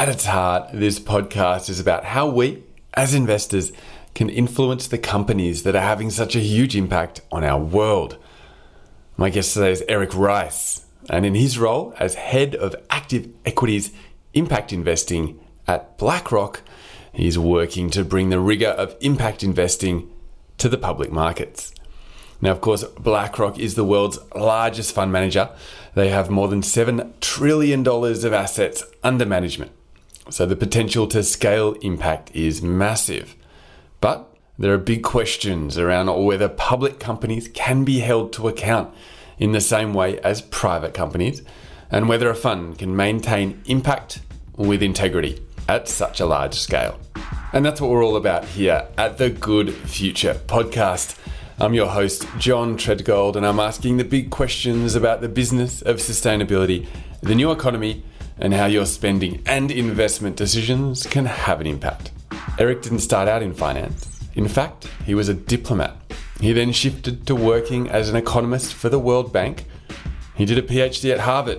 At its heart, this podcast is about how we, as investors, can influence the companies that are having such a huge impact on our world. My guest today is Eric Rice, and in his role as head of active equities impact investing at BlackRock, he's working to bring the rigor of impact investing to the public markets. Now, of course, BlackRock is the world's largest fund manager. They have more than $7 trillion of assets under management. So the potential to scale impact is massive. But there are big questions around whether public companies can be held to account in the same way as private companies, and whether a fund can maintain impact with integrity at such a large scale. And that's what we're all about here at the Good Future podcast. I'm your host, John Treadgold, and I'm asking the big questions about the business of sustainability, the new economy, and how your spending and investment decisions can have an impact. Eric didn't start out in finance. In fact, he was a diplomat. He then shifted to working as an economist for the World Bank. He did a PhD at Harvard.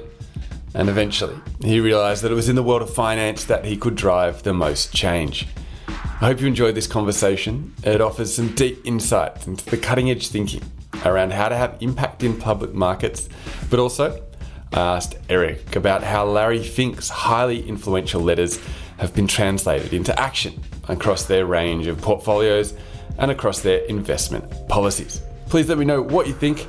And eventually, he realized that it was in the world of finance that he could drive the most change. I hope you enjoyed this conversation. It offers some deep insights into the cutting edge thinking around how to have impact in public markets, but also asked Eric about how Larry Fink's highly influential letters have been translated into action across their range of portfolios and across their investment policies. Please let me know what you think.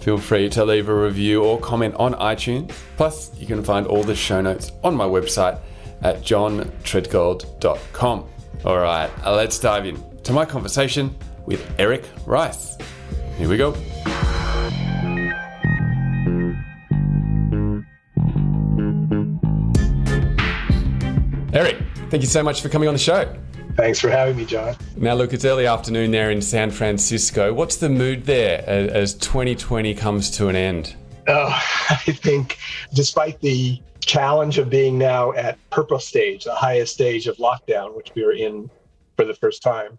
Feel free to leave a review or comment on iTunes. Plus, you can find all the show notes on my website at johntreadgold.com. All right, let's dive in to my conversation with Eric Rice. Here we go. Thank you so much for coming on the show. Thanks for having me, John. Now, look, it's early afternoon there in San Francisco. What's the mood there as 2020 comes to an end? Oh, I think despite the challenge of being now at purple stage, the highest stage of lockdown, which we are in for the first time,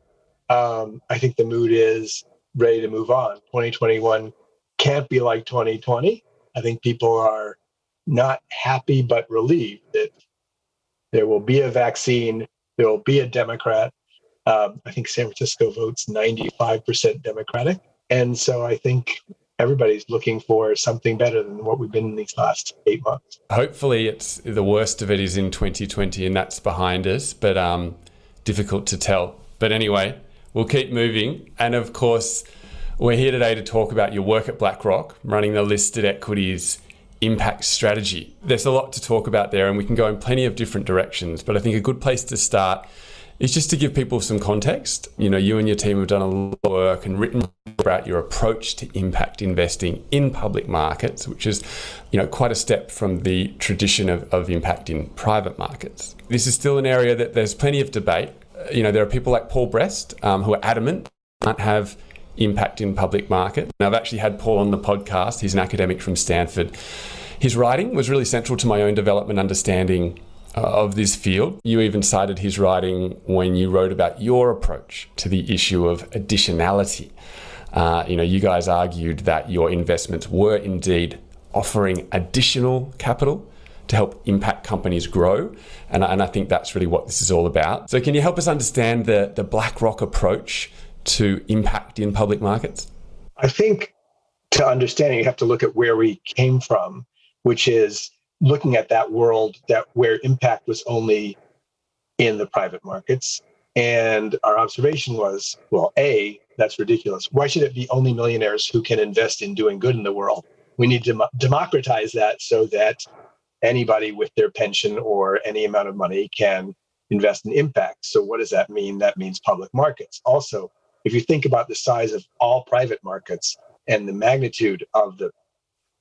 um, I think the mood is ready to move on. 2021 can't be like 2020. I think people are not happy but relieved that there will be a vaccine, there will be a Democrat. Um, I think San Francisco votes 95% Democratic. And so I think everybody's looking for something better than what we've been in these last eight months. Hopefully, it's the worst of it is in 2020 and that's behind us, but um, difficult to tell. But anyway, we'll keep moving. And of course, we're here today to talk about your work at BlackRock, running the listed equities impact strategy. There's a lot to talk about there, and we can go in plenty of different directions. But I think a good place to start is just to give people some context. You know, you and your team have done a lot of work and written about your approach to impact investing in public markets, which is, you know, quite a step from the tradition of, of impact in private markets. This is still an area that there's plenty of debate. You know, there are people like Paul Brest um, who are adamant can't have impact in public market. And I've actually had Paul on the podcast. He's an academic from Stanford. His writing was really central to my own development understanding uh, of this field. You even cited his writing when you wrote about your approach to the issue of additionality. Uh, you know, you guys argued that your investments were indeed offering additional capital to help impact companies grow. And, and I think that's really what this is all about. So, can you help us understand the, the BlackRock approach to impact in public markets? I think to understand it, you have to look at where we came from, which is looking at that world that where impact was only in the private markets. And our observation was, well, A, that's ridiculous. Why should it be only millionaires who can invest in doing good in the world? We need to democratize that so that anybody with their pension or any amount of money can invest in impact. So, what does that mean? That means public markets. Also, if you think about the size of all private markets and the magnitude of the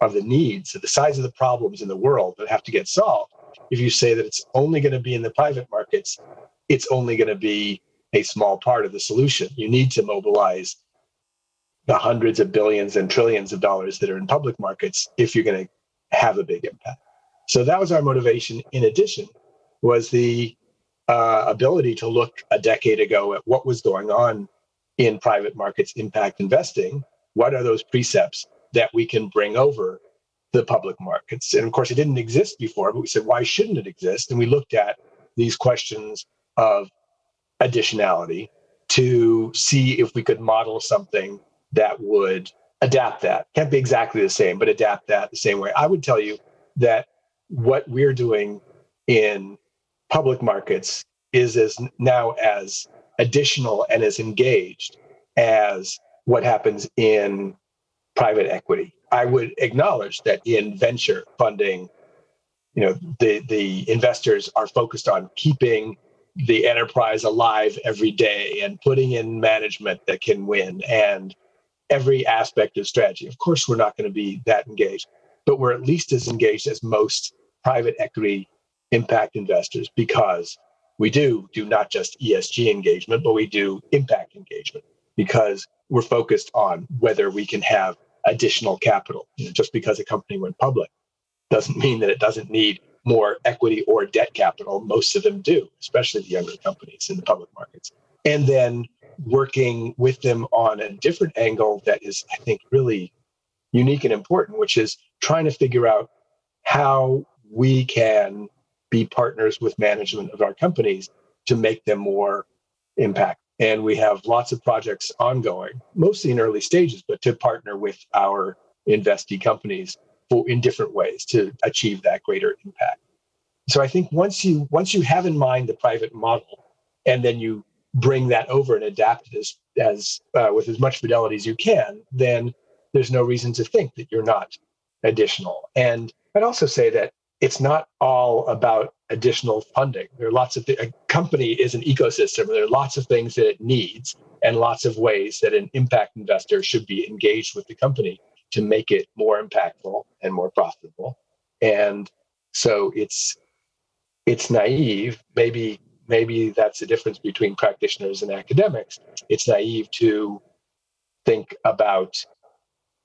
of the needs, the size of the problems in the world that have to get solved, if you say that it's only going to be in the private markets, it's only going to be a small part of the solution. You need to mobilize the hundreds of billions and trillions of dollars that are in public markets if you're going to have a big impact. So that was our motivation. In addition, was the uh, ability to look a decade ago at what was going on in private markets impact investing, what are those precepts that we can bring over the public markets? And of course, it didn't exist before, but we said, why shouldn't it exist? And we looked at these questions of additionality to see if we could model something that would adapt that. Can't be exactly the same, but adapt that the same way. I would tell you that what we're doing in public markets is as now as additional and as engaged as what happens in private equity. I would acknowledge that in venture funding, you know, the the investors are focused on keeping the enterprise alive every day and putting in management that can win and every aspect of strategy. Of course, we're not going to be that engaged, but we're at least as engaged as most private equity impact investors because we do do not just ESG engagement, but we do impact engagement because we're focused on whether we can have additional capital. You know, just because a company went public doesn't mean that it doesn't need more equity or debt capital. Most of them do, especially the younger companies in the public markets. And then working with them on a different angle that is, I think, really unique and important, which is trying to figure out how we can be partners with management of our companies to make them more impact. And we have lots of projects ongoing, mostly in early stages, but to partner with our investee companies for, in different ways to achieve that greater impact. So I think once you once you have in mind the private model, and then you bring that over and adapt it as as uh, with as much fidelity as you can, then there's no reason to think that you're not additional. And I'd also say that it's not all about additional funding. There are lots of th- a company is an ecosystem. There are lots of things that it needs and lots of ways that an impact investor should be engaged with the company to make it more impactful and more profitable. And so it's it's naive, maybe maybe that's the difference between practitioners and academics. It's naive to think about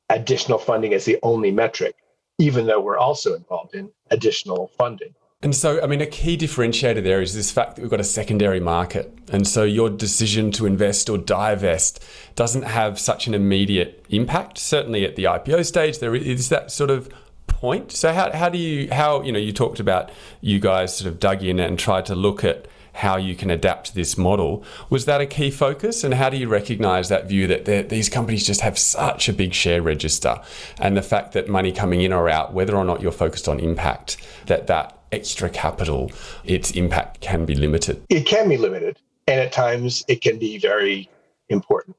additional funding as the only metric, even though we're also involved in additional funding. And so, I mean, a key differentiator there is this fact that we've got a secondary market. And so, your decision to invest or divest doesn't have such an immediate impact. Certainly at the IPO stage, there is that sort of point. So, how, how do you, how, you know, you talked about you guys sort of dug in and tried to look at how you can adapt this model. Was that a key focus? And how do you recognize that view that these companies just have such a big share register and the fact that money coming in or out, whether or not you're focused on impact, that that extra capital, its impact can be limited? It can be limited. And at times it can be very important.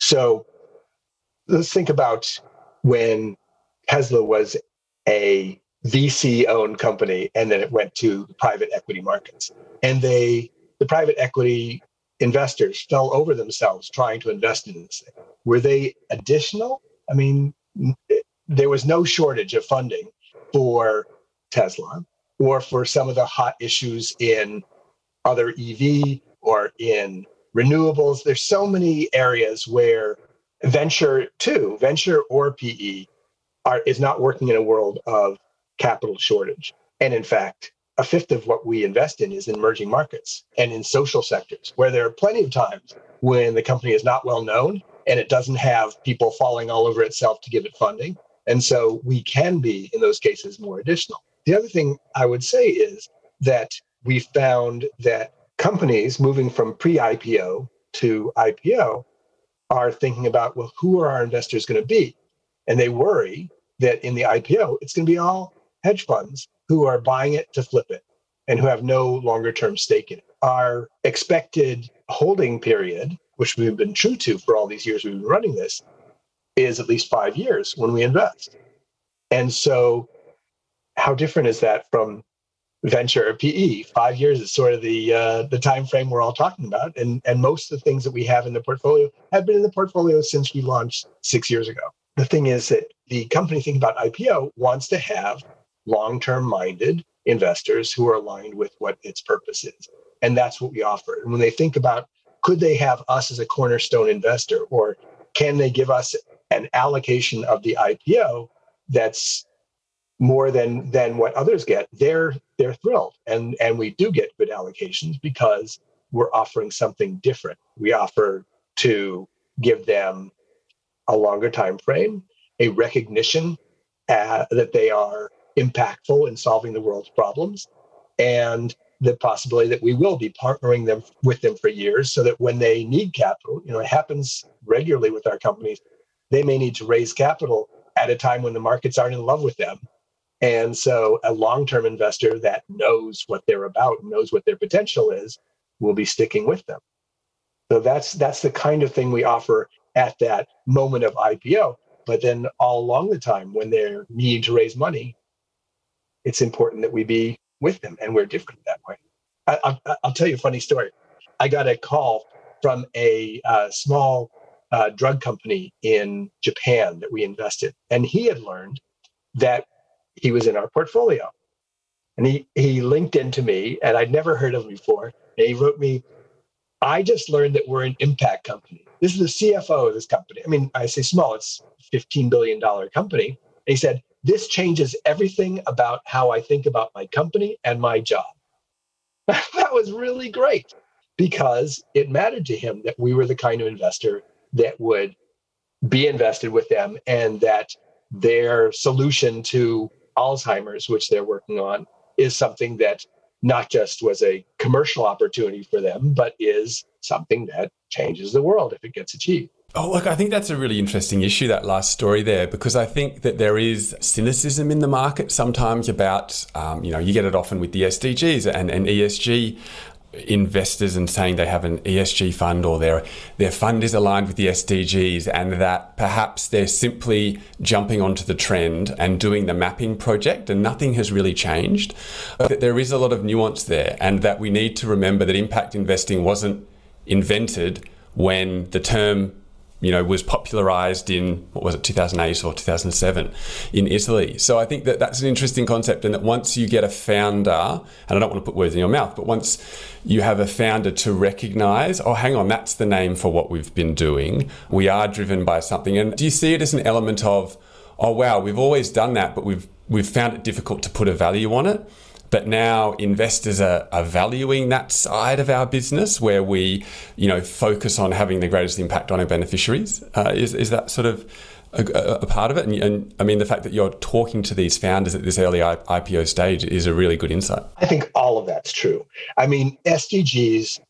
So let's think about when Tesla was a VC owned company and then it went to private equity markets. And they, the private equity investors fell over themselves trying to invest in this thing. Were they additional? I mean, there was no shortage of funding for Tesla or for some of the hot issues in other EV or in renewables. There's so many areas where venture too, venture or PE are, is not working in a world of capital shortage. And in fact, a fifth of what we invest in is in emerging markets and in social sectors, where there are plenty of times when the company is not well known and it doesn't have people falling all over itself to give it funding. And so we can be, in those cases, more additional. The other thing I would say is that we found that companies moving from pre IPO to IPO are thinking about, well, who are our investors going to be? And they worry that in the IPO, it's going to be all hedge funds who are buying it to flip it and who have no longer term stake in it. Our expected holding period, which we've been true to for all these years we've been running this, is at least five years when we invest. And so, how different is that from venture or PE? Five years is sort of the uh, the time frame we're all talking about, and and most of the things that we have in the portfolio have been in the portfolio since we launched six years ago. The thing is that the company thinking about IPO wants to have long term minded investors who are aligned with what its purpose is. And that's what we offer. And when they think about could they have us as a cornerstone investor or can they give us an allocation of the IPO that's more than than what others get they're they're thrilled and and we do get good allocations because we're offering something different we offer to give them a longer time frame a recognition uh, that they are impactful in solving the world's problems and the possibility that we will be partnering them with them for years so that when they need capital, you know, it happens regularly with our companies, they may need to raise capital at a time when the markets aren't in love with them. And so a long-term investor that knows what they're about, and knows what their potential is, will be sticking with them. So that's that's the kind of thing we offer at that moment of IPO. But then all along the time when they're needing to raise money, it's important that we be with them and we're different that way. I, will tell you a funny story. I got a call from a uh, small uh, drug company in Japan that we invested, and he had learned that he was in our portfolio. And he, he linked into me, and I'd never heard of him before. And he wrote me, I just learned that we're an impact company. This is the CFO of this company. I mean, I say small, it's $15 billion company. And he said, This changes everything about how I think about my company and my job. that was really great because it mattered to him that we were the kind of investor that would be invested with them and that their solution to Alzheimer's, which they're working on, is something that not just was a commercial opportunity for them, but is something that changes the world if it gets achieved. Oh, look, I think that's a really interesting issue, that last story there, because I think that there is cynicism in the market sometimes about, um, you know, you get it often with the SDGs and, and ESG investors and saying they have an ESG fund or their their fund is aligned with the SDGs and that perhaps they're simply jumping onto the trend and doing the mapping project and nothing has really changed. But there is a lot of nuance there and that we need to remember that impact investing wasn't invented when the term you know, was popularized in what was it, 2008 or 2007 in Italy. So I think that that's an interesting concept, and that once you get a founder, and I don't want to put words in your mouth, but once you have a founder to recognize, oh, hang on, that's the name for what we've been doing. We are driven by something, and do you see it as an element of, oh wow, we've always done that, but we've we've found it difficult to put a value on it? But now investors are, are valuing that side of our business where we, you know, focus on having the greatest impact on our beneficiaries. Uh, is, is that sort of a, a, part of it? And, and, I mean, the fact that you're talking to these founders at this early IPO stage is a really good insight. I think all of that's true. I mean, SDGs,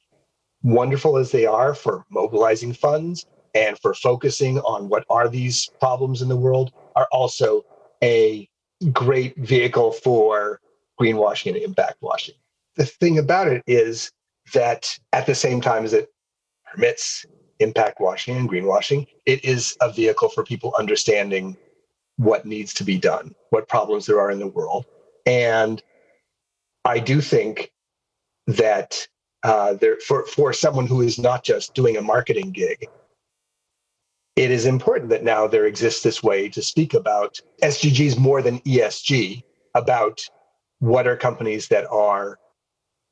wonderful as they are for mobilizing funds and for focusing on what are these problems in the world, are also a great vehicle for greenwashing and impact washing. The thing about it is that at the same time as it permits impact washing and greenwashing, it is a vehicle for people understanding what needs to be done, what problems there are in the world. And I do think that uh, there, for, for someone who is not just doing a marketing gig, it is important that now there exists this way to speak about SDGs more than ESG, about what are companies that are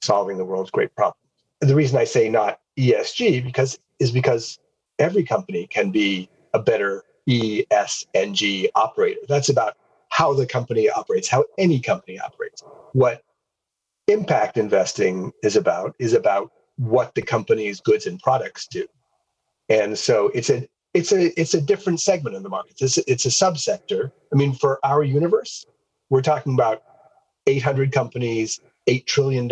solving the world's great problems. The reason I say not ESG because is because every company can be a better ESG operator. That's about how the company operates, how any company operates. What impact investing is about is about what the company's goods and products do. And so it's a it's a it's a different segment in the market. It's a, it's a subsector. I mean, for our universe, we're talking about 800 companies, $8 trillion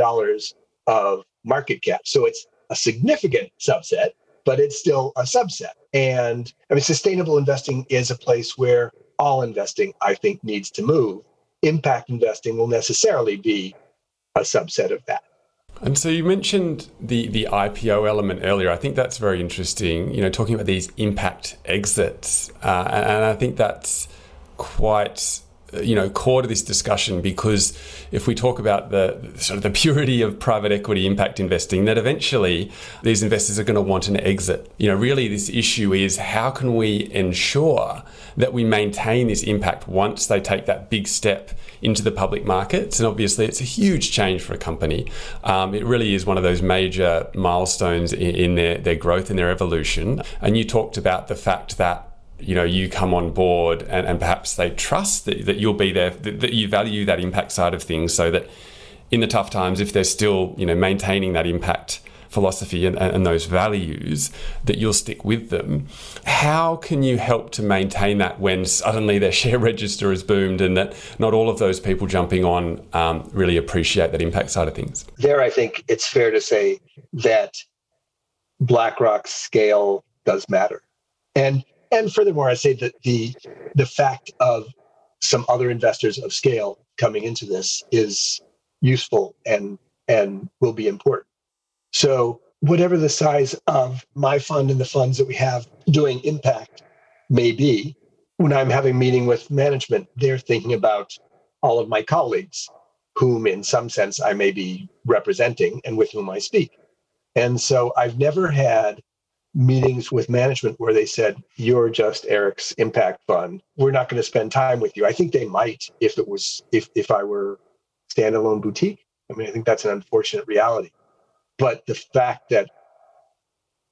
of market cap. So it's a significant subset, but it's still a subset. And I mean, sustainable investing is a place where all investing, I think, needs to move. Impact investing will necessarily be a subset of that. And so you mentioned the the IPO element earlier. I think that's very interesting. You know, talking about these impact exits, uh, and I think that's quite you know core to this discussion because if we talk about the sort of the purity of private equity impact investing that eventually these investors are going to want an exit. You know really this issue is how can we ensure that we maintain this impact once they take that big step into the public markets? And obviously it's a huge change for a company. Um, it really is one of those major milestones in, in their, their growth and their evolution. And you talked about the fact that you know you come on board and, and perhaps they trust that, that you'll be there that, that, you value that impact side of things so that in the tough times if they're still you know maintaining that impact philosophy and, and those values, that you'll stick with them. How can you help to maintain that when suddenly their share register has boomed and that not all of those people jumping on um, really appreciate that impact side of things? There, I think it's fair to say that BlackRock's scale does matter. And and furthermore, I say that the the fact of some other investors of scale coming into this is useful and and will be important. So whatever the size of my fund and the funds that we have doing impact may be, when I'm having meeting with management, they're thinking about all of my colleagues, whom in some sense I may be representing and with whom I speak. And so I've never had meetings with management where they said, You're just Eric's impact fund. We're not going to spend time with you. I think they might if it was if if I were standalone boutique. I mean, I think that's an unfortunate reality. But the fact that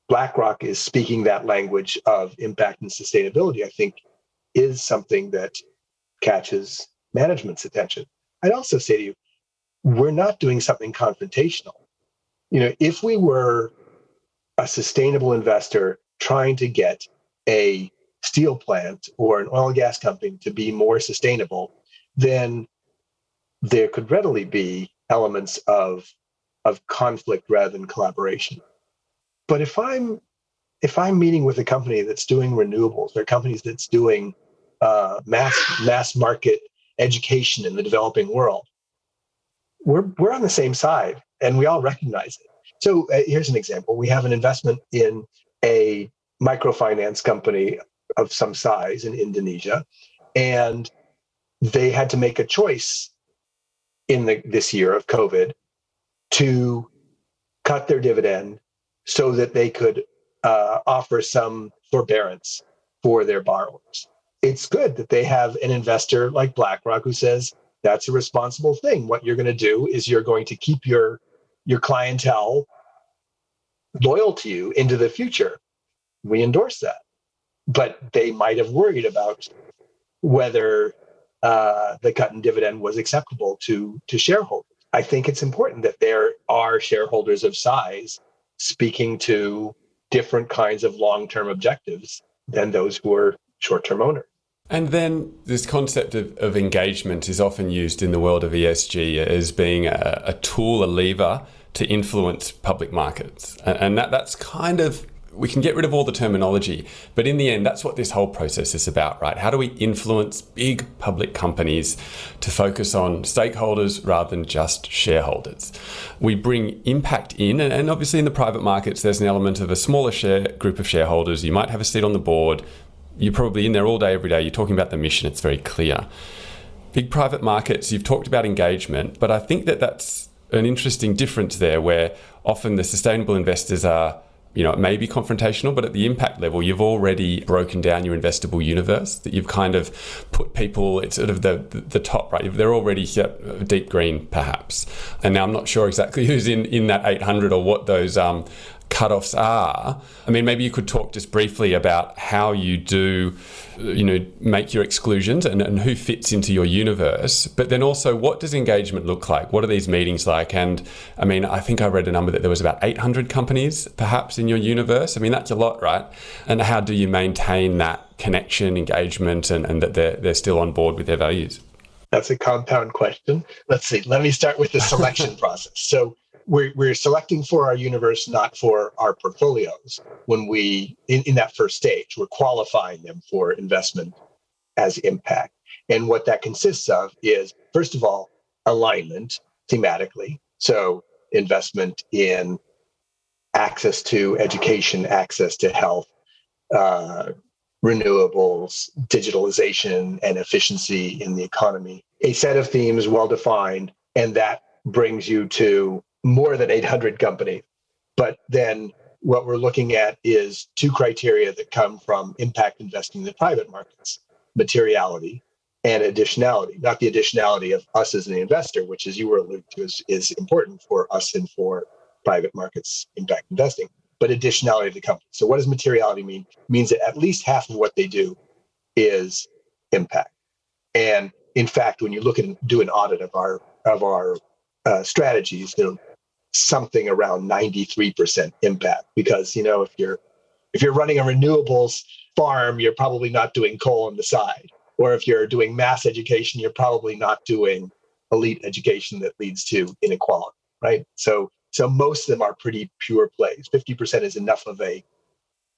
BlackRock is speaking that language of impact and sustainability, I think, is something that catches management's attention. I'd also say to you, we're not doing something confrontational. You know, if we were a sustainable investor trying to get a steel plant or an oil and gas company to be more sustainable, then there could readily be elements of of conflict rather than collaboration. But if I'm if I'm meeting with a company that's doing renewables, or companies that's doing uh, mass mass market education in the developing world, we're we're on the same side, and we all recognize it. So uh, here's an example: we have an investment in a microfinance company of some size in Indonesia, and they had to make a choice in the, this year of COVID to cut their dividend so that they could uh, offer some forbearance for their borrowers. It's good that they have an investor like BlackRock who says that's a responsible thing. What you're going to do is you're going to keep your your clientele loyal to you into the future. We endorse that. But they might have worried about whether uh, the cut in dividend was acceptable to to shareholders. I think it's important that there are shareholders of size speaking to different kinds of long-term objectives than those who are short-term owners. And then this concept of, of engagement is often used in the world of ESG as being a, a tool, a lever to influence public markets. And, and that, that's kind of we can get rid of all the terminology, but in the end, that's what this whole process is about, right? How do we influence big public companies to focus on stakeholders rather than just shareholders? We bring impact in, and obviously in the private markets, there's an element of a smaller share group of shareholders. You might have a seat on the board. You're probably in there all day, every day. You're talking about the mission, it's very clear. Big private markets, you've talked about engagement, but I think that that's an interesting difference there where often the sustainable investors are you know, it may be confrontational, but at the impact level, you've already broken down your investable universe. That you've kind of put people, it's sort of the the top, right? They're already deep green, perhaps. And now I'm not sure exactly who's in in that 800 or what those um, cutoffs are. I mean, maybe you could talk just briefly about how you do, uh, you know, make your exclusions and, and who fits into your universe. But then also, what does engagement look like? What are these meetings like? And I mean, I think I read a number that there was about 800 companies perhaps in your universe. I mean, that's a lot, right? And how do you maintain that connection, engagement, and, and that they're, they're still on board with their values? That's a compound question. Let's see. Let me start with the selection process. So, we're, we're selecting for our universe, not for our portfolios. When we, in, in that first stage, we're qualifying them for investment as impact. And what that consists of is, first of all, alignment thematically. So, investment in access to education, access to health, uh, renewables, digitalization, and efficiency in the economy. A set of themes well defined, and that brings you to more than 800 companies. But then what we're looking at is two criteria that come from impact investing in the private markets materiality and additionality, not the additionality of us as an investor, which, as you were alluding to, is, is important for us and for private markets impact investing, but additionality of the company. So, what does materiality mean? It means that at least half of what they do is impact. And in fact, when you look and do an audit of our of our uh, strategies, something around 93% impact because you know if you're if you're running a renewables farm you're probably not doing coal on the side. Or if you're doing mass education you're probably not doing elite education that leads to inequality right? So so most of them are pretty pure plays. 50% is enough of a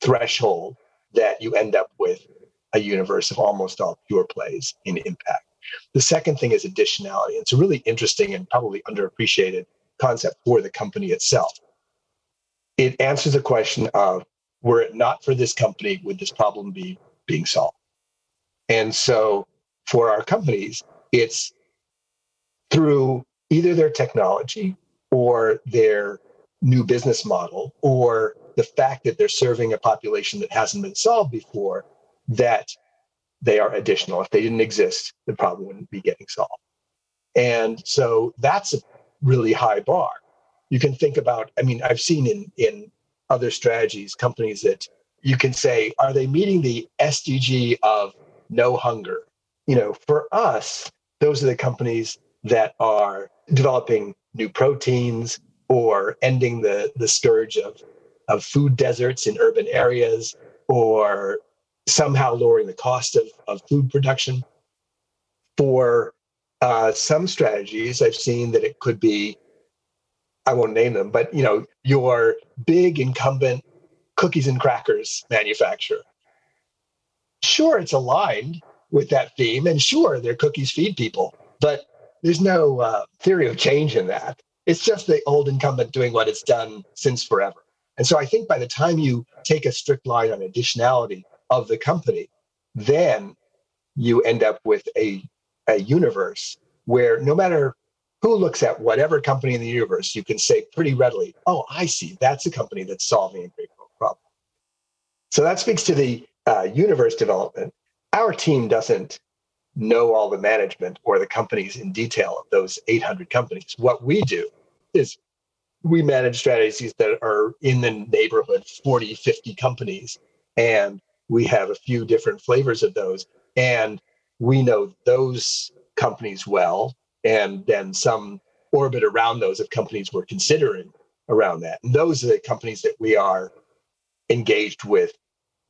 threshold that you end up with a universe of almost all pure plays in impact. The second thing is additionality. It's a really interesting and probably underappreciated concept for the company itself it answers the question of were it not for this company would this problem be being solved and so for our companies, it's through either their technology or their new business model or the fact that they're serving a population that hasn't been solved before that they are additional. If they didn't exist, the problem wouldn't be getting solved. And so that's a really high bar. You can think about, I mean, I've seen in, in other strategies, companies that you can say, are they meeting the SDG of no hunger. You know, for us, those are the companies that are developing new proteins or ending the, the scourge of, of food deserts in urban areas or somehow lowering the cost of, of food production. For uh, some strategies, I've seen that it could be, I won't name them, but you know, your big incumbent cookies and crackers manufacturer. Sure it's aligned with that theme and sure their cookies feed people but there's no uh, theory of change in that. It's just the old incumbent doing what it's done since forever. And so i think by the time you take a strict line on additionality of the company then you end up with a, a universe where no matter who looks at whatever company in the universe you can say pretty readily oh i see that's a company that's solving a great problem so that speaks to the uh, universe development, our team doesn't know all the management or the companies in detail of those 800 companies. What we do is we manage strategies that are in the neighborhood 40, 50 companies. And we have a few different flavors of those. And we know those companies well. And then some orbit around those of companies we're considering around that. And those are the companies that we are engaged with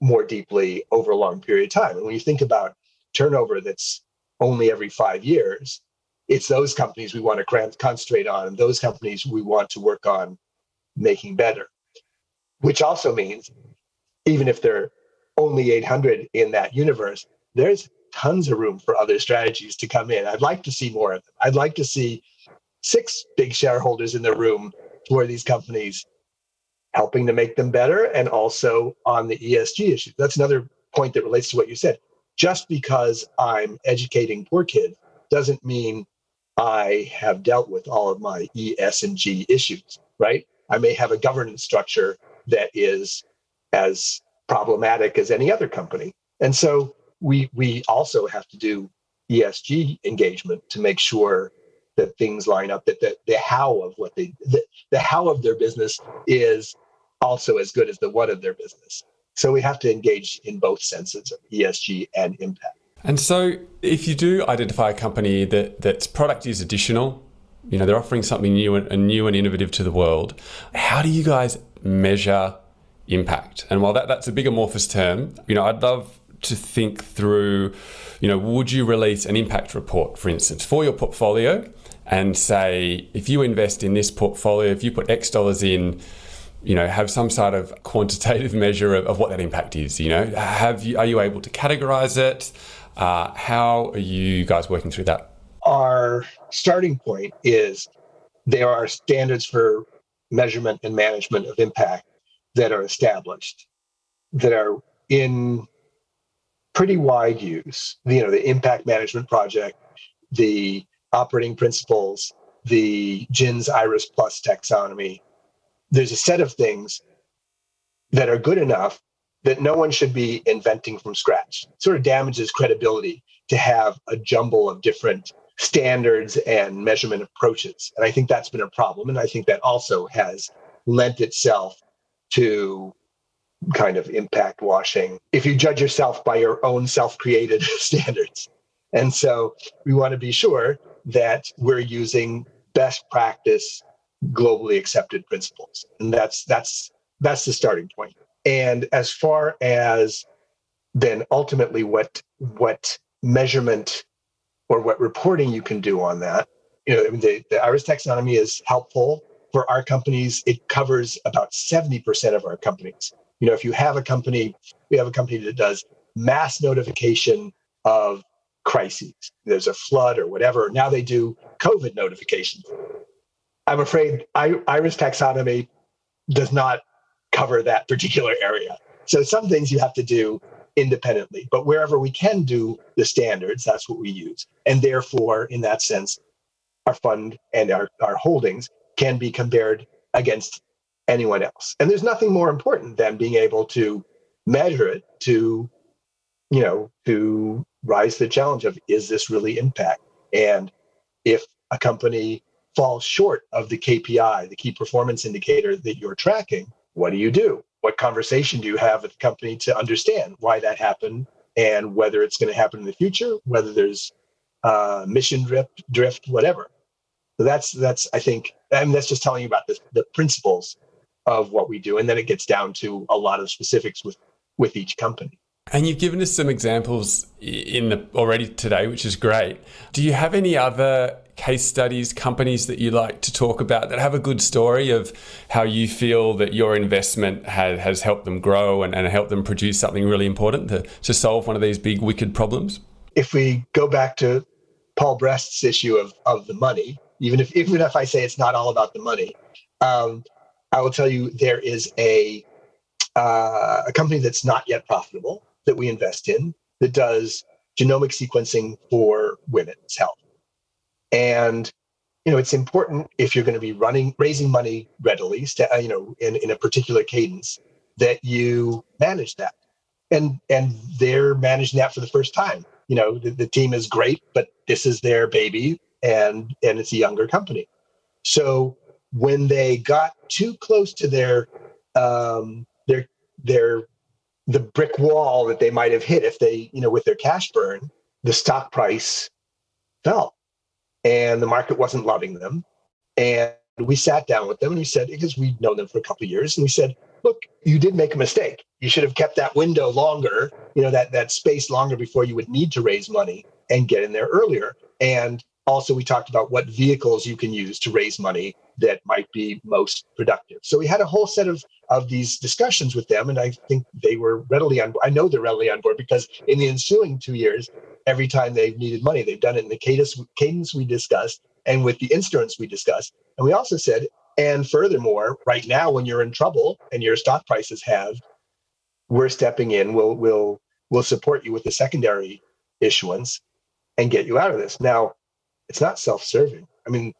more deeply over a long period of time. And when you think about turnover that's only every five years, it's those companies we want to concentrate on, and those companies we want to work on making better. Which also means, even if there are only 800 in that universe, there's tons of room for other strategies to come in. I'd like to see more of them. I'd like to see six big shareholders in the room for these companies helping to make them better and also on the ESG issue. That's another point that relates to what you said. Just because I'm educating poor kids doesn't mean I have dealt with all of my E, S, and G issues, right? I may have a governance structure that is as problematic as any other company. And so we we also have to do ESG engagement to make sure that things line up that the, the how of what they the, the how of their business is also as good as the what of their business. So we have to engage in both senses of ESG and impact. And so if you do identify a company that that's product is additional, you know, they're offering something new and, and new and innovative to the world, how do you guys measure impact? And while that, that's a big amorphous term, you know, I'd love to think through, you know, would you release an impact report, for instance, for your portfolio and say, if you invest in this portfolio, if you put X dollars in, you know have some sort of quantitative measure of, of what that impact is you know? Have you are you able to categorize it? Uh, how are you guys working through that? Our starting point is there are standards for measurement and management of impact that are established that are in pretty wide use you know the impact management project the operating principles the GIIN's IRIS plus taxonomy there's a set of things that are good enough that no one should be inventing from scratch. It sort of damages credibility to have a jumble of different standards and measurement approaches. And I think that's been a problem. And I think that also has lent itself to kind of impact washing if you judge yourself by your own self created standards. And so we want to be sure that we're using best practice globally accepted principles. And that's that's that's the starting point. And as far as then ultimately what what measurement or what reporting you can do on that, you know, the, the IRIS taxonomy is helpful for our companies. It covers about 70% of our companies. You know, if you have a company, we have a company that does mass notification of crises. There's a flood or whatever. Now they do COVID notifications. I'm afraid IRIS taxonomy does not cover that particular area. So some things you have to do independently, but wherever we can do the standards, that's what we use. And therefore, in that sense, our fund and our, our holdings can be compared against anyone else. And there's nothing more important than being able to measure it to, you know, to rise the challenge of is this really impact? And if a company falls short of the KPI, the key performance indicator that you're tracking, what do you do? What conversation do you have with the company to understand why that happened and whether it's going to happen in the future, whether there's uh, mission drift, drift, whatever. So that's that's I think I mean that's just telling you about the, the principles of what we do, and then it gets down to a lot of specifics with with each company. And you've given us some examples in the already today, which is great. Do you have any other case studies, companies that you like to talk about that have a good story of how you feel that your investment has, has helped them grow and, and helped them produce something really important to, to solve one of these big wicked problems? If we go back to Paul Brest's issue of, of the money, even if even if I say it's not all about the money, um, I will tell you there is a uh, a company that's not yet profitable that we invest in that does genomic sequencing for women's health. And you know, it's important if you're going to be running raising money readily, uh, you know, in, in a particular cadence, that you manage that. And and they're managing that for the first time. You know, the, the team is great, but this is their baby, and and it's a younger company. So when they got too close to their um, their their the brick wall that they might have hit if they, you know, with their cash burn, the stock price fell and the market wasn't loving them. And we sat down with them and we said, because we'd known them for a couple of years, and we said, look, you did make a mistake. You should have kept that window longer, you know, that that space longer before you would need to raise money and get in there earlier. And also we talked about what vehicles you can use to raise money that might be most productive. So we had a whole set of of these discussions with them, and I think they were readily on. I know they're readily on board because in the ensuing two years, every time they've needed money, they've done it in the cadence cadence we discussed and with the instruments we discussed. And we also said, and furthermore, right now when you're in trouble and your stock prices have, we're stepping in. We'll we'll we'll support you with the secondary issuance and get you out of this. Now, it's not self-serving. I mean,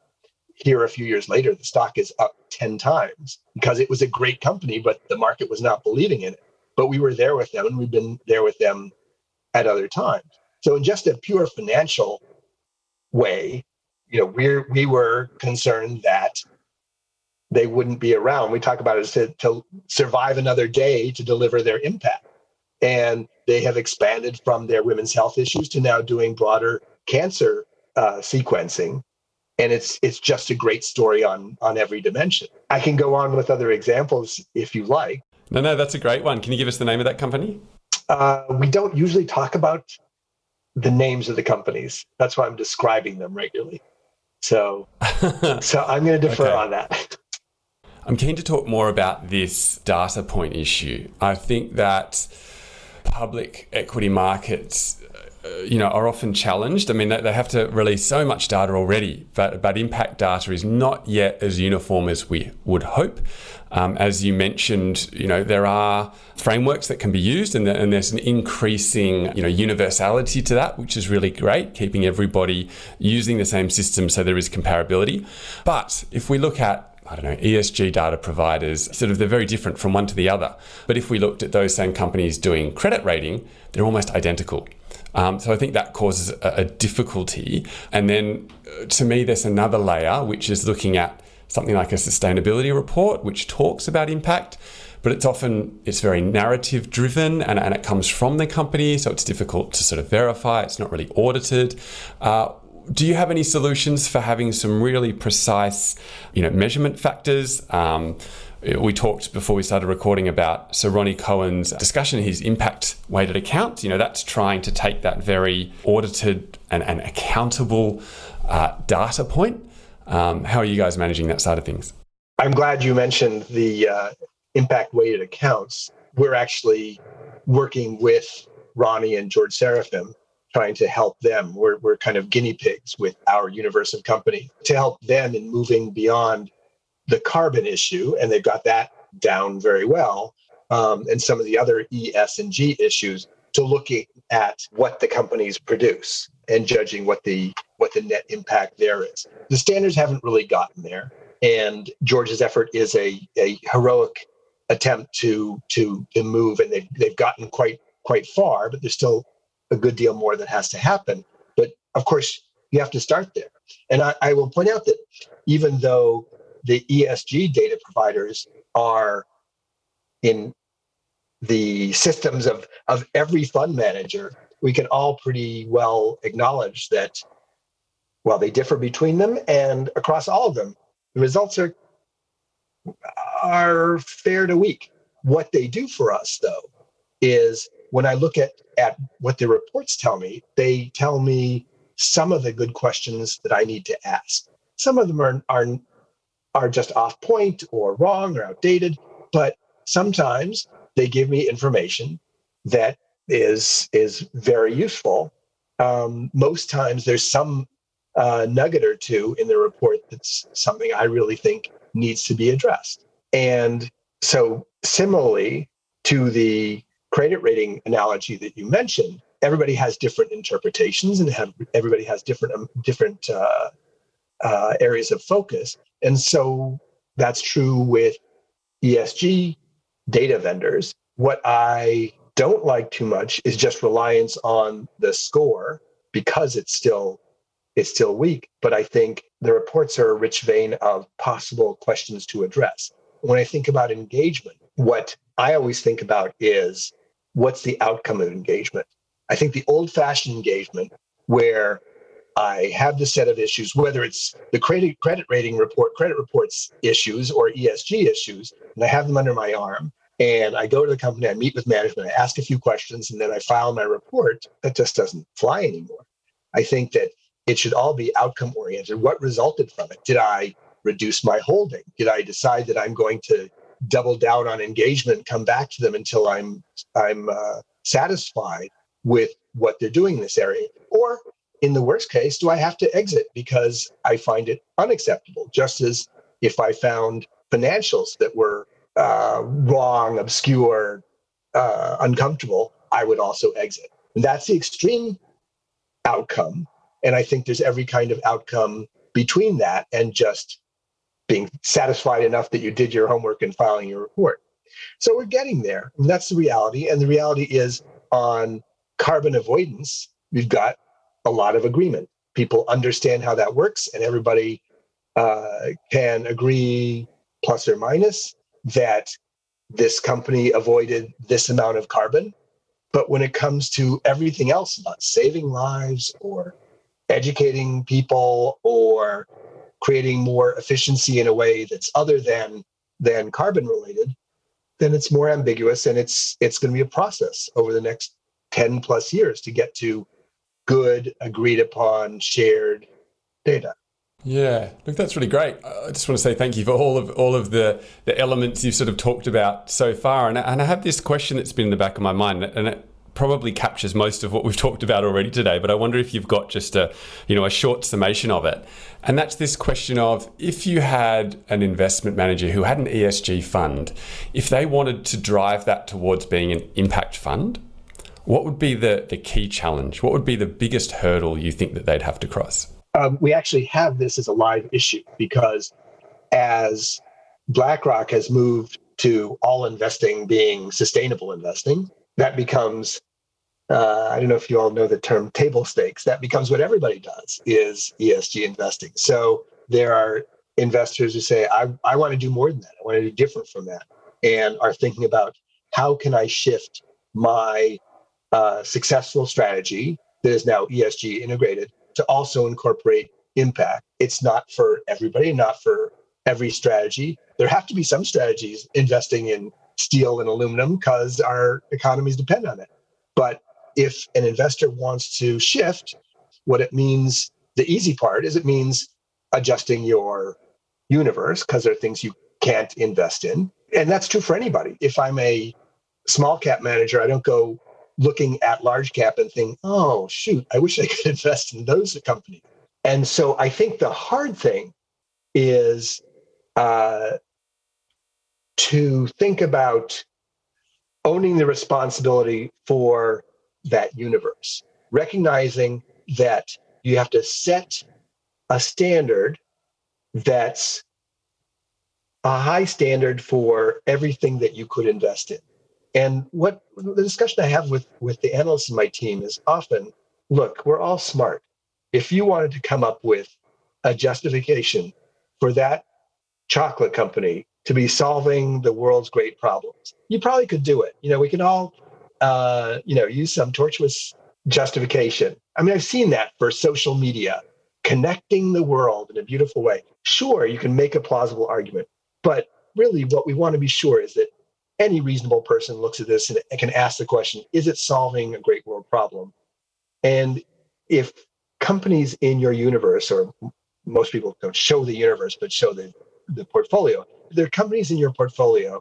here a few years later, the stock is up 10 times because it was a great company, but the market was not believing in it. But we were there with them and we've been there with them at other times. So in just a pure financial way, you know, we're we were concerned that they wouldn't be around. We talk about it to, to survive another day to deliver their impact. And they have expanded from their women's health issues to now doing broader cancer uh, sequencing and it's it's just a great story on on every dimension. I can go on with other examples if you like. No no that's a great one. Can you give us the name of that company? Uh, we don't usually talk about the names of the companies. That's why i'm describing them regularly. So so i'm going to defer okay. on that. I'm keen to talk more about this data point issue. I think that public equity markets you know, are often challenged. I mean, they, have to release so much data already, but, but impact data is not yet as uniform as we would hope. Um, as you mentioned, you know, there are frameworks that can be used, and, the, and there's an increasing, you know, universality to that, which is really great, keeping everybody using the same system so there is comparability. But if we look at I don't know, ESG data providers, sort of they're very different from one to the other. But if we looked at those same companies doing credit rating, they're almost identical. Um, so I think that causes a, a difficulty. And then uh, to me, there's another layer, which is looking at something like a sustainability report, which talks about impact but it's often it's very narrative driven and, and it comes from the company so it's difficult to sort of verify it's not really audited uh, do you have any solutions for having some really precise, you know, measurement factors? Um, we talked before we started recording about Sir Ronnie Cohen's discussion, his impact weighted account. You know, that's trying to take that very audited and, and accountable uh, data point. Um, how are you guys managing that side of things? I'm glad you mentioned the uh, impact weighted accounts. We're actually working with Ronnie and George Serafeim trying to help them. We're, we're kind of guinea pigs with our universe of company to help them in moving beyond the carbon issue, and they've got that down very well, um, and some of the other E, S, and G issues to looking at what the companies produce and judging what the what the net impact there is. The standards haven't really gotten there, and George's effort is a, a heroic attempt to to to move, and they've they've gotten quite quite far, but there's still a good deal more that has to happen. But of course, you have to start there. And I, I will point out that even though the ESG data providers are in the systems of, of every fund manager, we can all pretty well acknowledge that while they differ between them and across all of them, the results are are fair to weak. What they do for us, though, is when I look at at what the reports tell me, they tell me some of the good questions that I need to ask. Some of them are are are just off point or wrong or outdated, but sometimes they give me information that is is very useful. Um, most times there's some uh, nugget or two in the report that's something I really think needs to be addressed. And so, similarly to the credit rating analogy that you mentioned, everybody has different interpretations and have everybody has different um, different uh, uh, areas of focus. And so that's true with ESG data vendors. What I don't like too much is just reliance on the score because it's still it's still weak. But I think the reports are a rich vein of possible questions to address. When I think about engagement, what I always think about is what's the outcome of engagement? I think the old fashioned engagement, where I have the set of issues, whether it's the credit credit rating report, credit reports issues, or ESG issues, and I have them under my arm. And I go to the company, I meet with management, I ask a few questions, and then I file my report. That just doesn't fly anymore. I think that it should all be outcome oriented. What resulted from it? Did I reduce my holding? Did I decide that I'm going to double down on engagement, come back to them until I'm I'm uh, satisfied with what they're doing in this area? Or in the worst case, do I have to exit because I find it unacceptable? Just as if I found financials that were uh, wrong, obscure, uh, uncomfortable, I would also exit. And that's the extreme outcome. And I think there's every kind of outcome between that and just being satisfied enough that you did your homework and filing your report. So we're getting there. And that's the reality. And the reality is on carbon avoidance, we've got a lot of agreement. People understand how that works, and everybody uh, can agree plus or minus that this company avoided this amount of carbon. But when it comes to everything else about saving lives or educating people or creating more efficiency in a way that's other than than carbon related, then it's more ambiguous and it's it's going to be a process over the next 10 plus years to get to good, agreed upon, shared data. Yeah, look, that's really great. I just want to say thank you for all of all of the, the elements you've sort of talked about so far. And, and I have this question that's been in the back of my mind, and it probably captures most of what we've talked about already today. But I wonder if you've got just a you know a short summation of it. And that's this question of if you had an investment manager who had an ESG fund, if they wanted to drive that towards being an impact fund, what would be the, the key challenge? What would be the biggest hurdle you think that they'd have to cross? Um, we actually have this as a live issue because as BlackRock has moved to all investing being sustainable investing, that becomes uh, I don't know if you all know the term table stakes. That becomes what everybody does is ESG investing. So there are investors who say, I, I want to do more than that. I want to do different from that and are thinking about how can I shift my uh, successful strategy that is now ESG integrated to also incorporate impact. It's not for everybody, not for every strategy. There have to be some strategies investing in steel and aluminum because our economies depend on it. But if an investor wants to shift, what it means, the easy part is it means adjusting your universe because there are things you can't invest in. And that's true for anybody. If I'm a small cap manager, I don't go looking at large cap and think, oh, shoot, I wish I could invest in those companies. And so I think the hard thing is uh, to think about owning the responsibility for that universe, recognizing that you have to set a standard that's a high standard for everything that you could invest in. And what the discussion I have with, with the analysts in my team is often look, we're all smart. If you wanted to come up with a justification for that chocolate company to be solving the world's great problems, you probably could do it. You know, we can all, uh, you know, use some tortuous justification. I mean, I've seen that for social media, connecting the world in a beautiful way. Sure, you can make a plausible argument, but really what we want to be sure is that any reasonable person looks at this and can ask the question is it solving a great world problem? And if companies in your universe or most people don't show the universe but show the, the portfolio there are companies in your portfolio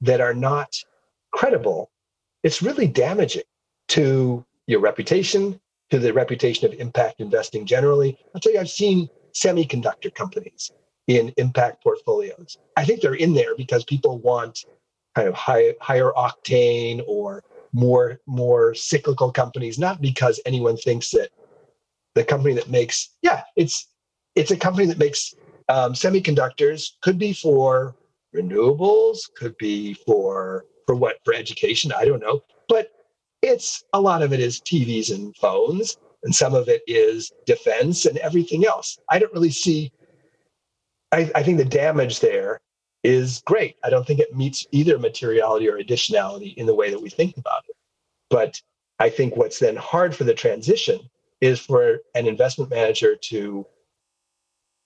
that are not credible it's really damaging to your reputation to the reputation of impact investing generally. I'll tell you i've seen semiconductor companies in impact portfolios. I think they're in there because people want kind of high, higher octane or more more cyclical companies not because anyone thinks that the company that makes yeah it's it's a company that makes um, semiconductors. Could be for renewables could be for for what for education i don't know. But it's a lot of it is tvs and phones and some of it is defense and everything else. I don't really see I, I think the damage there is great. I don't think it meets either materiality or additionality in the way that we think about it. But I think what's then hard for the transition is for an investment manager to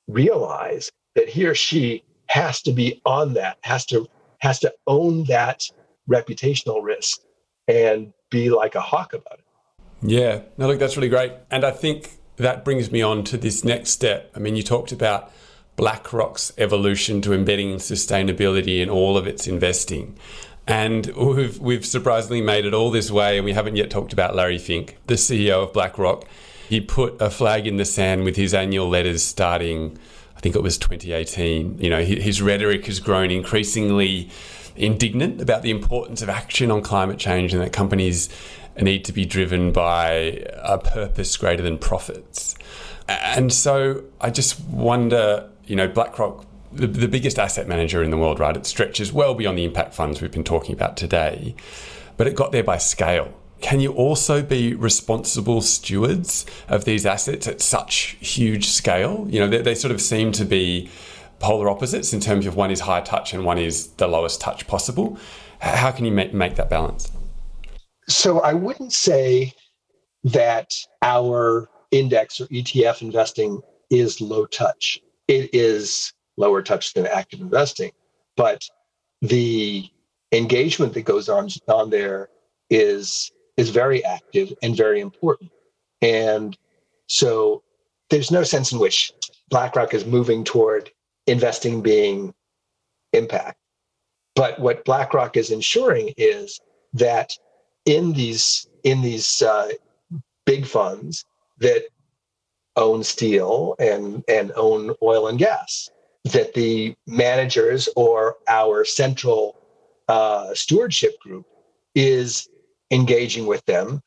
realize that he or she has to be on that, has to has to own that reputational risk and be like a hawk about it. Yeah, no, look, that's really great. And I think that brings me on to this next step. I mean, you talked about BlackRock's evolution to embedding sustainability in all of its investing. And we've, we've surprisingly made it all this way, and we haven't yet talked about Larry Fink, the CEO of BlackRock. He put a flag in the sand with his annual letters starting, I think it was 2018. You know, his rhetoric has grown increasingly indignant about the importance of action on climate change and that companies need to be driven by a purpose greater than profits. And so I just wonder you know, BlackRock, the, the biggest asset manager in the world, right? It stretches well beyond the impact funds we've been talking about today, but it got there by scale. Can you also be responsible stewards of these assets at such huge scale? You know, they, they sort of seem to be polar opposites in terms of one is high touch and one is the lowest touch possible. How can you make, make that balance? So I wouldn't say that our index or ETF investing is low touch it is lower touch than active investing, but the engagement that goes on on there is is very active and very important. And so there's no sense in which BlackRock is moving toward investing being impact. But what BlackRock is ensuring is that in these in these uh, big funds that own steel and, and own oil and gas. That the managers or our central uh, stewardship group is engaging with them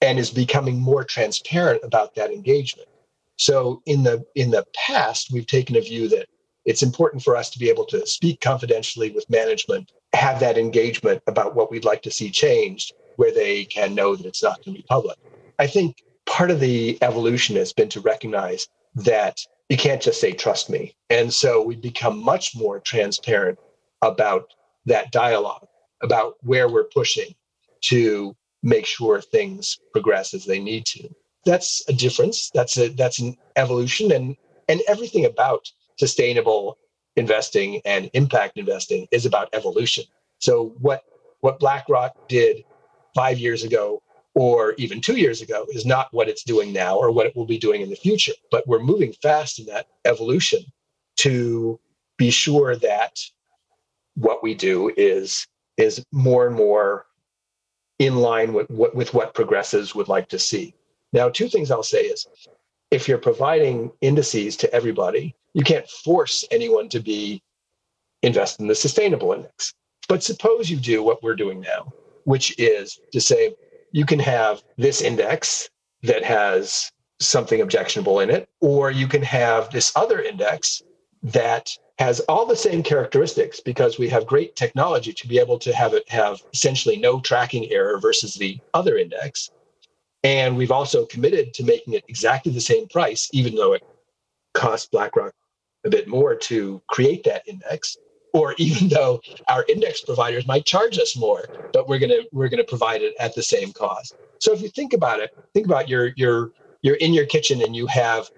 and is becoming more transparent about that engagement. So in the in the past, we've taken a view that it's important for us to be able to speak confidentially with management, have that engagement about what we'd like to see changed, where they can know that it's not going to be public. I think part of the evolution has been to recognize that you can't just say trust me and so we become much more transparent about that dialogue about where we're pushing to make sure things progress as they need to that's a difference. That's a that's an evolution, and and everything about sustainable investing and impact investing is about evolution. So what what BlackRock did five years ago or even two years ago is not what it's doing now or what it will be doing in the future. But we're moving fast in that evolution to be sure that what we do is is more and more in line with what with what progressives would like to see. Now, two things I'll say is if you're providing indices to everybody, you can't force anyone to be invest in the sustainable index. But suppose you do what we're doing now, which is to say you can have this index that has something objectionable in it, or you can have this other index that has all the same characteristics because we have great technology to be able to have it have essentially no tracking error versus the other index. And we've also committed to making it exactly the same price, even though it costs BlackRock a bit more to create that index or even though our index providers might charge us more but we're to we're to provide it at the same cost. So if you think about it think about your your you're in your kitchen and you have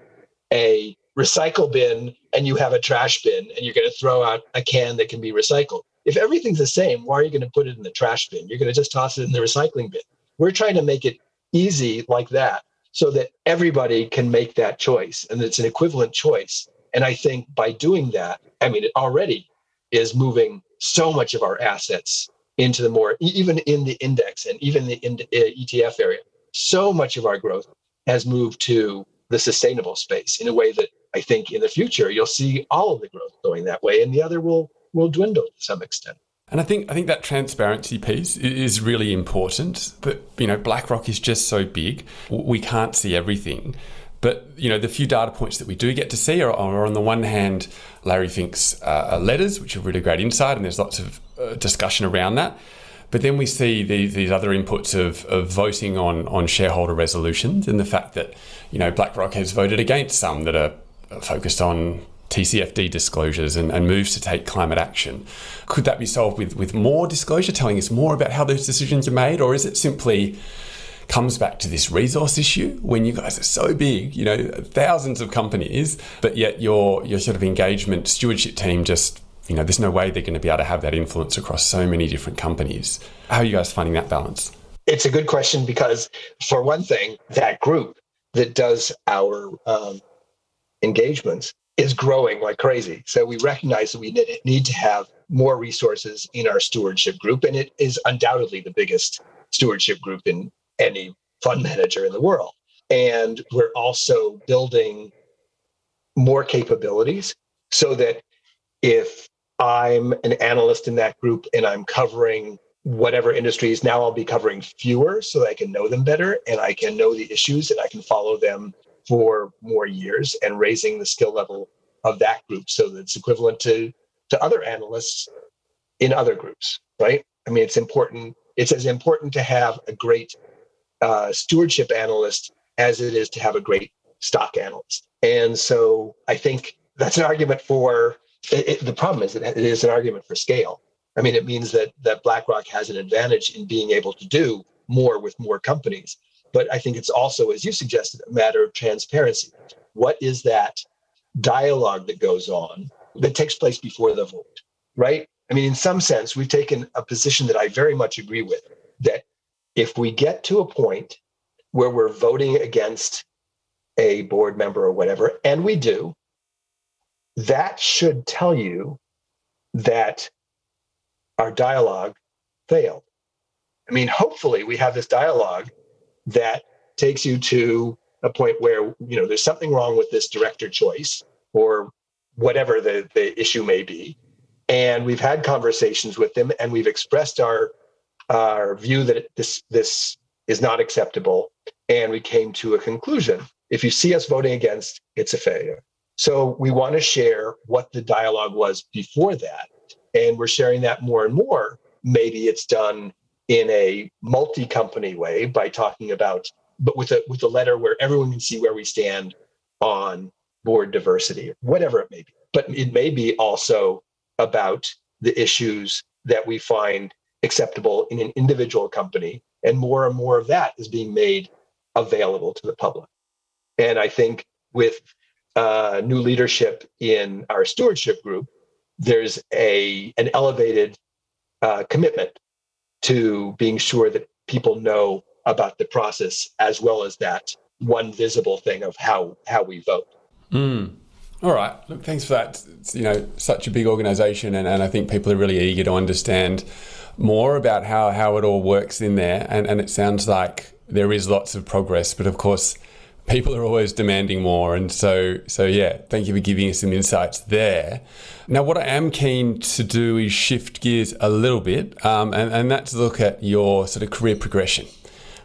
a recycle bin and you have a trash bin and you're going to throw out a can that can be recycled. If everything's the same why are you going to put it in the trash bin? You're going to just toss it in the recycling bin. We're trying to make it easy like that so that everybody can make that choice and it's an equivalent choice. And i think by doing that i mean already is moving so much of our assets into the more even in the index and even the in uh, ETF area. So much of our growth has moved to the sustainable space in a way that I think in the future you'll see all of the growth going that way, and the other will will dwindle to some extent. And I think I think that transparency piece is really important. But you know, BlackRock is just so big, we can't see everything. But you know, the few data points that we do get to see are, are on the one hand, Larry Fink's uh, letters, which are really great insight, and there's lots of uh, discussion around that. But then we see these, these other inputs of, of voting on, on shareholder resolutions and the fact that, you know, BlackRock has voted against some that are focused on TCFD disclosures and, and, moves to take climate action. Could that be solved with, with more disclosure, telling us more about how those decisions are made, or is it simply comes back to this resource issue when you guys are so big, you know, thousands of companies, but yet your your sort of engagement stewardship team just you know, there's no way they're going to be able to have that influence across so many different companies. How are you guys finding that balance? It's a good question because, for one thing, that group that does our um, engagements is growing like crazy. So we recognize that we need to have more resources in our stewardship group, and it is undoubtedly the biggest stewardship group in any fund manager in the world. And we're also building more capabilities so that if I'm an analyst in that group and I'm covering whatever industries, now I'll be covering fewer so that I can know them better and I can know the issues and I can follow them for more years and raising the skill level of that group so that it's equivalent to to other analysts in other groups, right? I mean, it's important. It's as important to have a great uh, stewardship analyst as it is to have a great stock analyst. And so I think that's an argument for it, it, the problem is that it is an argument for scale. I mean, it means that that BlackRock has an advantage in being able to do more with more companies. But I think it's also, as you suggested, a matter of transparency. What is that dialogue that goes on that takes place before the vote, right? I mean, in some sense, we've taken a position that I very much agree with that if we get to a point where we're voting against a board member or whatever, and we do, that should tell you that our dialogue failed. I mean, hopefully we have this dialogue that takes you to a point where, you know, there's something wrong with this director choice or whatever the, the issue may be. And we've had conversations with them and we've expressed our our view that this this is not acceptable, and we came to a conclusion. If you see us voting against, it's a failure. So we want to share what the dialogue was before that, and we're sharing that more and more. Maybe it's done in a multi-company way by talking about, but with a with a letter where everyone can see where we stand on board diversity, whatever it may be. But it may be also about the issues that we find acceptable in an individual company. And more and more of that is being made available to the public. And I think with uh, new leadership in our stewardship group, there's a an elevated uh, commitment to being sure that people know about the process as well as that one visible thing of how how we vote. Mm. All right. Look, thanks for that. It's, you know, such a big organisation, and, and I think people are really eager to understand more about how, how it all works in there. And, and it sounds like there is lots of progress, but of course, people are always demanding more. And so, so yeah, thank you for giving us some insights there. Now, what I am keen to do is shift gears a little bit, um, and, and that's look at your sort of career progression.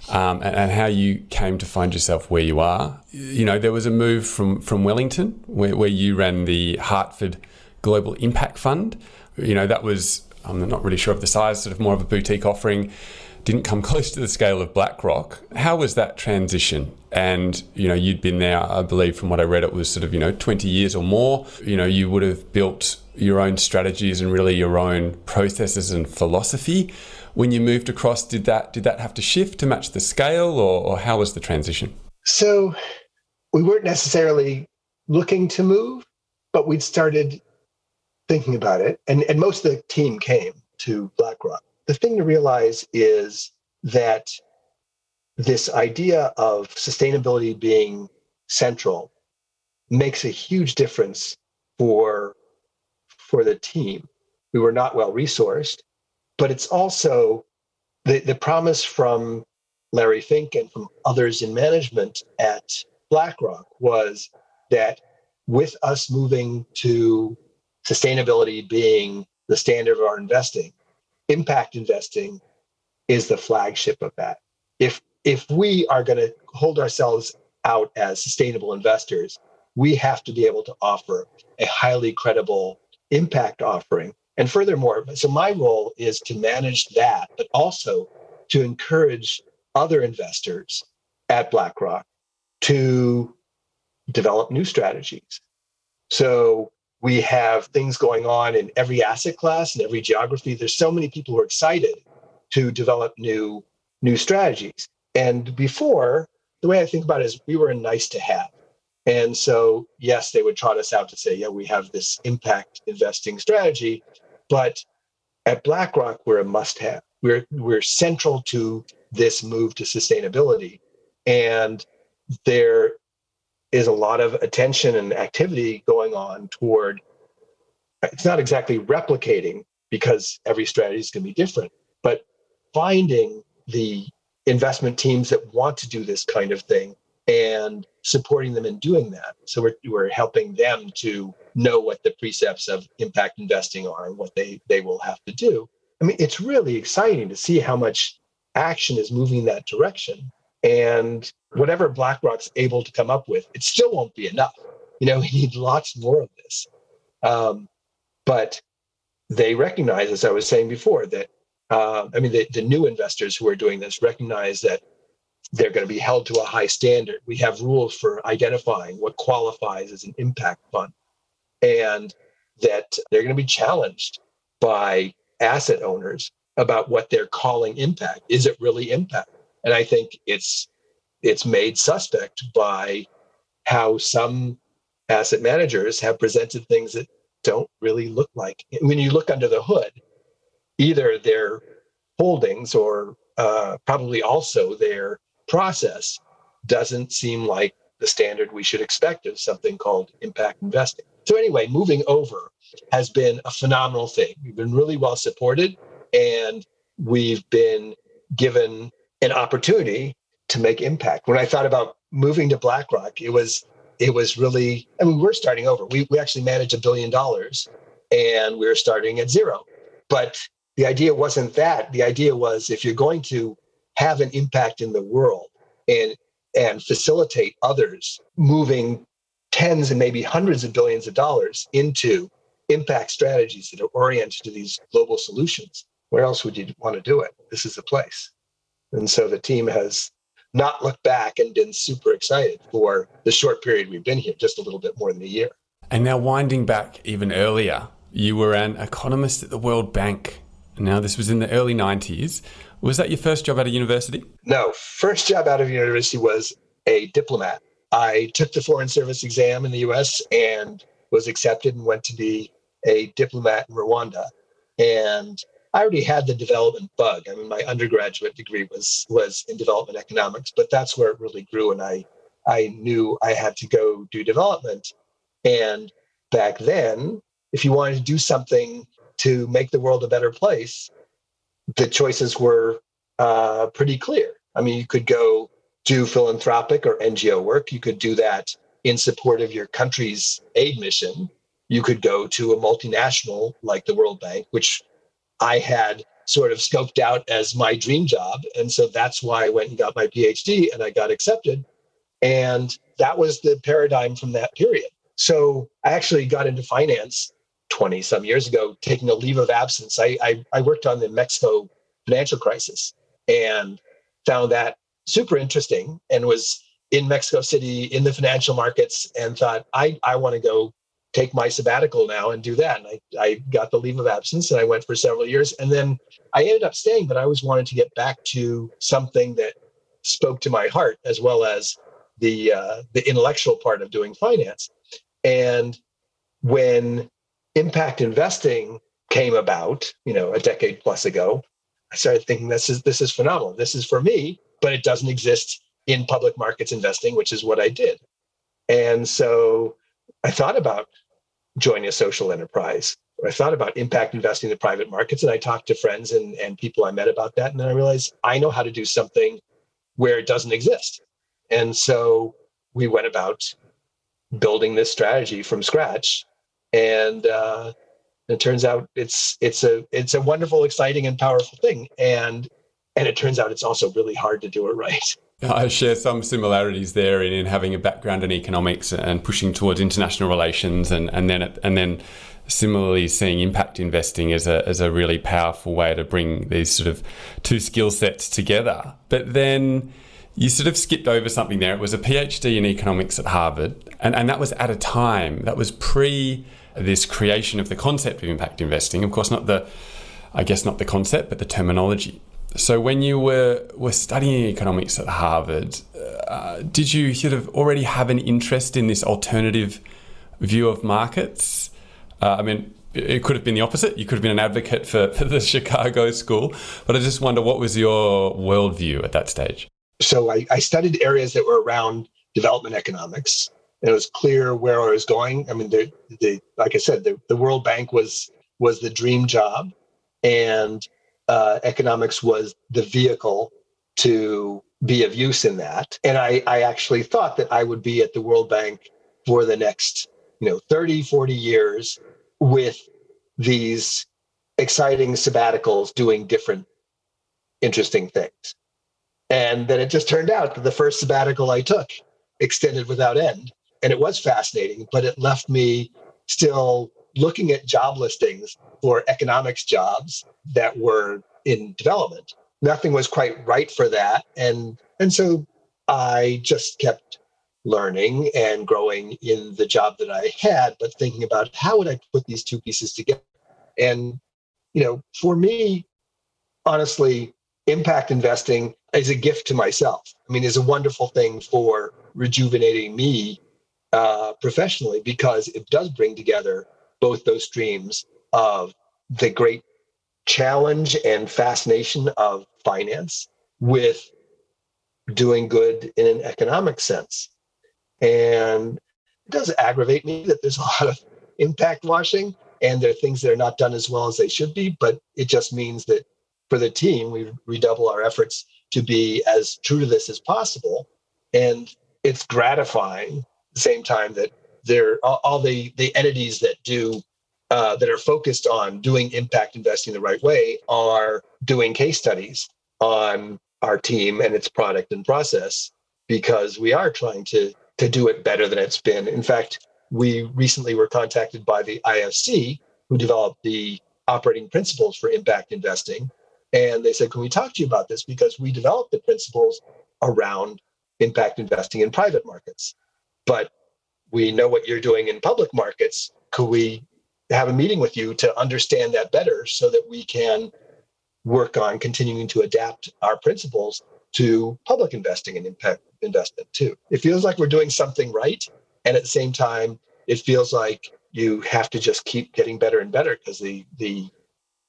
Um, and, and, how you came to find yourself where you are. You know, there was a move from from Wellington where, where you ran the Hartford Global Impact Fund. You know, that was I'm not really sure of the size, sort of more of a boutique offering didn't come close to the scale of BlackRock. How was that transition? And you know, you'd been there, I believe, from what I read, it was sort of you know 20 years or more. You know, you would have built your own strategies and really your own processes and philosophy. When you moved across, did that did that have to shift to match the scale, or, or how was the transition? So, we weren't necessarily looking to move, but we'd started thinking about it, and and most of the team came to BlackRock the thing to realize is that this idea of sustainability being central makes a huge difference for for the team. We were not well resourced, but it's also the, the promise from Larry Fink and from others in management at BlackRock was that with us moving to sustainability being the standard of our investing, impact investing is the flagship of that. If if we are going to hold ourselves out as sustainable investors, we have to be able to offer a highly credible impact offering. And furthermore, so my role is to manage that, but also to encourage other investors at BlackRock to develop new strategies. So we have things going on in every asset class and every geography. There's so many people who are excited to develop new new strategies. And before, the way I think about it is we were a nice to have. And so, yes, they would trot us out to say, yeah, we have this impact investing strategy, but at BlackRock, we're a must have. We're, we're central to this move to sustainability. And there is a lot of attention and activity going on toward it's not exactly replicating because every strategy is going to be different but finding the investment teams that want to do this kind of thing and supporting them in doing that. So we're, we're helping them to know what the precepts of impact investing are and what they they will have to do. I mean it's really exciting to see how much action is moving that direction and whatever BlackRock's able to come up with, it still won't be enough. You know, we need lots more of this. Um, but they recognize, as I was saying before, that uh, I mean, the, the new investors who are doing this recognize that they're going to be held to a high standard. We have rules for identifying what qualifies as an impact fund, and that they're going to be challenged by asset owners about what they're calling impact. Is it really impact? And I think it's it's made suspect by how some asset managers have presented things that don't really look like. When you look under the hood, either their holdings or uh, probably also their process doesn't seem like the standard we should expect of something called impact investing. So, anyway, moving over has been a phenomenal thing. We've been really well supported and we've been given an opportunity to make impact. When I thought about moving to BlackRock, it was it was really I mean we're starting over. We we actually managed a billion dollars and we are starting at zero. But the idea wasn't that. The idea was if you're going to have an impact in the world and and facilitate others moving tens and maybe hundreds of billions of dollars into impact strategies that are oriented to these global solutions, where else would you want to do it? This is the place. And so the team has not looked back and been super excited for the short period we've been here, just a little bit more than a year. And now, winding back even earlier, you were an economist at the World Bank. Now, this was in the early 90s. Was that your first job out of university? No, first job out of university was a diplomat. I took the Foreign Service exam in the US and was accepted and went to be a diplomat in Rwanda. And I already had the development bug. I mean, my undergraduate degree was was in development economics, but that's where it really grew. And I I knew I had to go do development. And back then, if you wanted to do something to make the world a better place, the choices were uh, pretty clear. I mean, you could go do philanthropic or NGO work. You could do that in support of your country's aid mission. You could go to a multinational like the World Bank, which I had sort of scoped out as my dream job. And so that's why I went and got my PhD and I got accepted. And that was the paradigm from that period. So I actually got into finance 20 some years ago, taking a leave of absence. I, I, I worked on the Mexico financial crisis and found that super interesting and was in Mexico City in the financial markets and thought, I, I want to go take my sabbatical now and do that. And I, I got the leave of absence and I went for several years. And then I ended up staying, but I always wanted to get back to something that spoke to my heart as well as the uh, the intellectual part of doing finance. And when impact investing came about, you know, a decade plus ago, I started thinking this is this is phenomenal. This is for me, but it doesn't exist in public markets investing, which is what I did. And so I thought about joining a social enterprise. I thought about impact investing in the private markets, and I talked to friends and, and people I met about that. And then I realized I know how to do something where it doesn't exist. And so we went about building this strategy from scratch. And uh, it turns out it's it's a it's a wonderful, exciting, and powerful thing. And and it turns out it's also really hard to do it right. I share some similarities there in, in having a background in economics and pushing towards international relations, and, and then and then similarly seeing impact investing as a as a really powerful way to bring these sort of two skill sets together. But then you sort of skipped over something there. It was a PhD in economics at Harvard, and, and that was at a time that was pre this creation of the concept of impact investing. Of course, not the I guess not the concept, but the terminology. So when you were were studying economics at Harvard, uh, did you sort of already have an interest in this alternative view of markets? Uh, I mean, it could have been the opposite. You could have been an advocate for, for the Chicago school, but I just wonder what was your worldview at that stage? So I, I studied areas that were around development economics, it was clear where I was going. I mean, the, the like I said, the, the World Bank was was the dream job, and uh, economics was the vehicle to be of use in that. And I, I actually thought that I would be at the World Bank for the next, you know, 30, 40 years with these exciting sabbaticals doing different interesting things. And then it just turned out that the first sabbatical I took extended without end. And it was fascinating, but it left me still looking at job listings for economics jobs that were in development. Nothing was quite right for that. And, and so I just kept learning and growing in the job that I had, but thinking about how would I put these two pieces together. And, you know, for me, honestly, impact investing is a gift to myself. I mean, is a wonderful thing for rejuvenating me uh, professionally because it does bring together both those streams of the great challenge and fascination of finance with doing good in an economic sense. And it does aggravate me that there's a lot of impact washing and there are things that are not done as well as they should be, but it just means that for the team, we redouble our efforts to be as true to this as possible. And it's gratifying at the same time that there all the the entities that do uh, that are focused on doing impact investing the right way are doing case studies on our team and its product and process because we are trying to to do it better than it's been. In fact, we recently were contacted by the IFC who developed the operating principles for impact investing and they said, "Can we talk to you about this because we developed the principles around impact investing in private markets, but we know what you're doing in public markets. Could we have a meeting with you to understand that better so that we can work on continuing to adapt our principles to public investing and impact investment too. It feels like we're doing something right. And at the same time, it feels like you have to just keep getting better and better because the the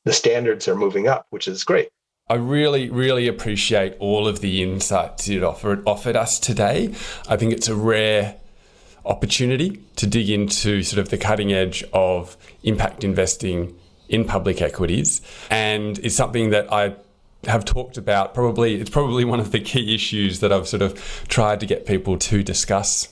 the standards are moving up, which is great. I really, really appreciate all of the insights it offered offered us today. I think it's a rare opportunity to dig into sort of the cutting edge of impact investing in public equities, and it's something that I have talked about. Probably, it's probably one of the key issues that I've sort of tried to get people to discuss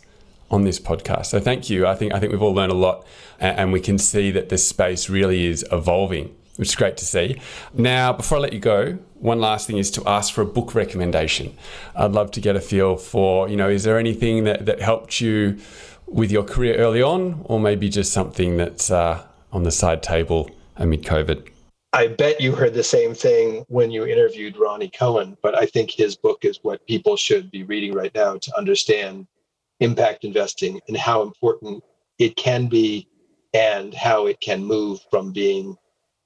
on this podcast. So thank you. I think I think we've all learned a lot, and we can see that this space really is evolving, which is great to see. Now, before I let you go, one last thing is to ask for a book recommendation. I'd love to get a feel for you know is there anything that that helped you with your career early on, or maybe just something that's uh, on the side table amid COVID. I bet you heard the same thing when you interviewed Ronnie Cohen, but I think his book is what people should be reading right now to understand impact investing and how important it can be and how it can move from being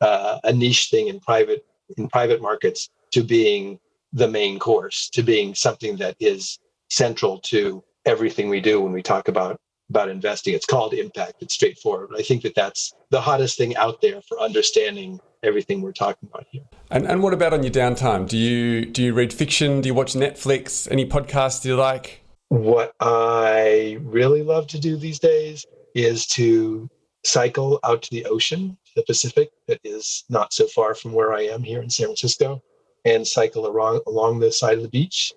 uh, a niche thing in private in private markets to being the main course to being something that is central to everything we do when we talk about about investing. It's called impact. It's straightforward. I think that that's the hottest thing out there for understanding everything we're talking about here. And, and what about on your downtime? Do you do you read fiction? Do you watch netflix? Any podcasts you like? What I really love to do these days is to cycle out to the ocean, the Pacific, that is not so far from where I am here in San Francisco, and cycle along, along the side of the beach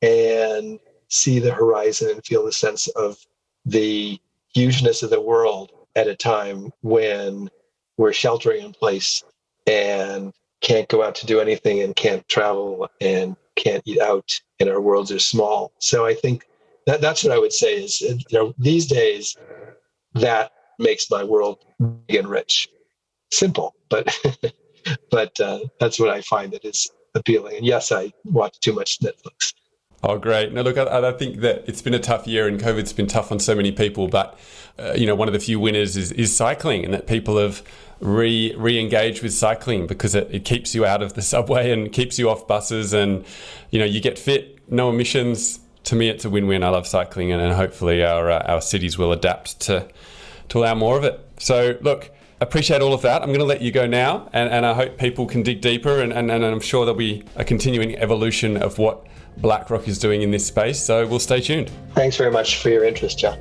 and see the horizon and feel the sense of the hugeness of the world at a time when we're sheltering in place and can't go out to do anything and can't travel and can't eat out and our worlds are small. So I think that, that's what I would say is, you know, these days that makes my world big and rich. Simple, but but uh, that's what I find that is appealing. And yes, I watch too much Netflix. Oh, great. Now, look, I, I, think that it's been a tough year and COVID's been tough on so many people, but, uh, you know, one of the few winners is, is cycling and that people have re, re-engaged with cycling because it, it keeps you out of the subway and keeps you off buses and, you know, you get fit, no emissions, to me, it's a win-win. I love cycling, and, and hopefully our uh, our cities will adapt to to allow more of it. So, look, appreciate all of that. I'm going to let you go now, and, and I hope people can dig deeper, and, and, and I'm sure there'll be a continuing evolution of what BlackRock is doing in this space. So, we'll stay tuned. Thanks very much for your interest, John.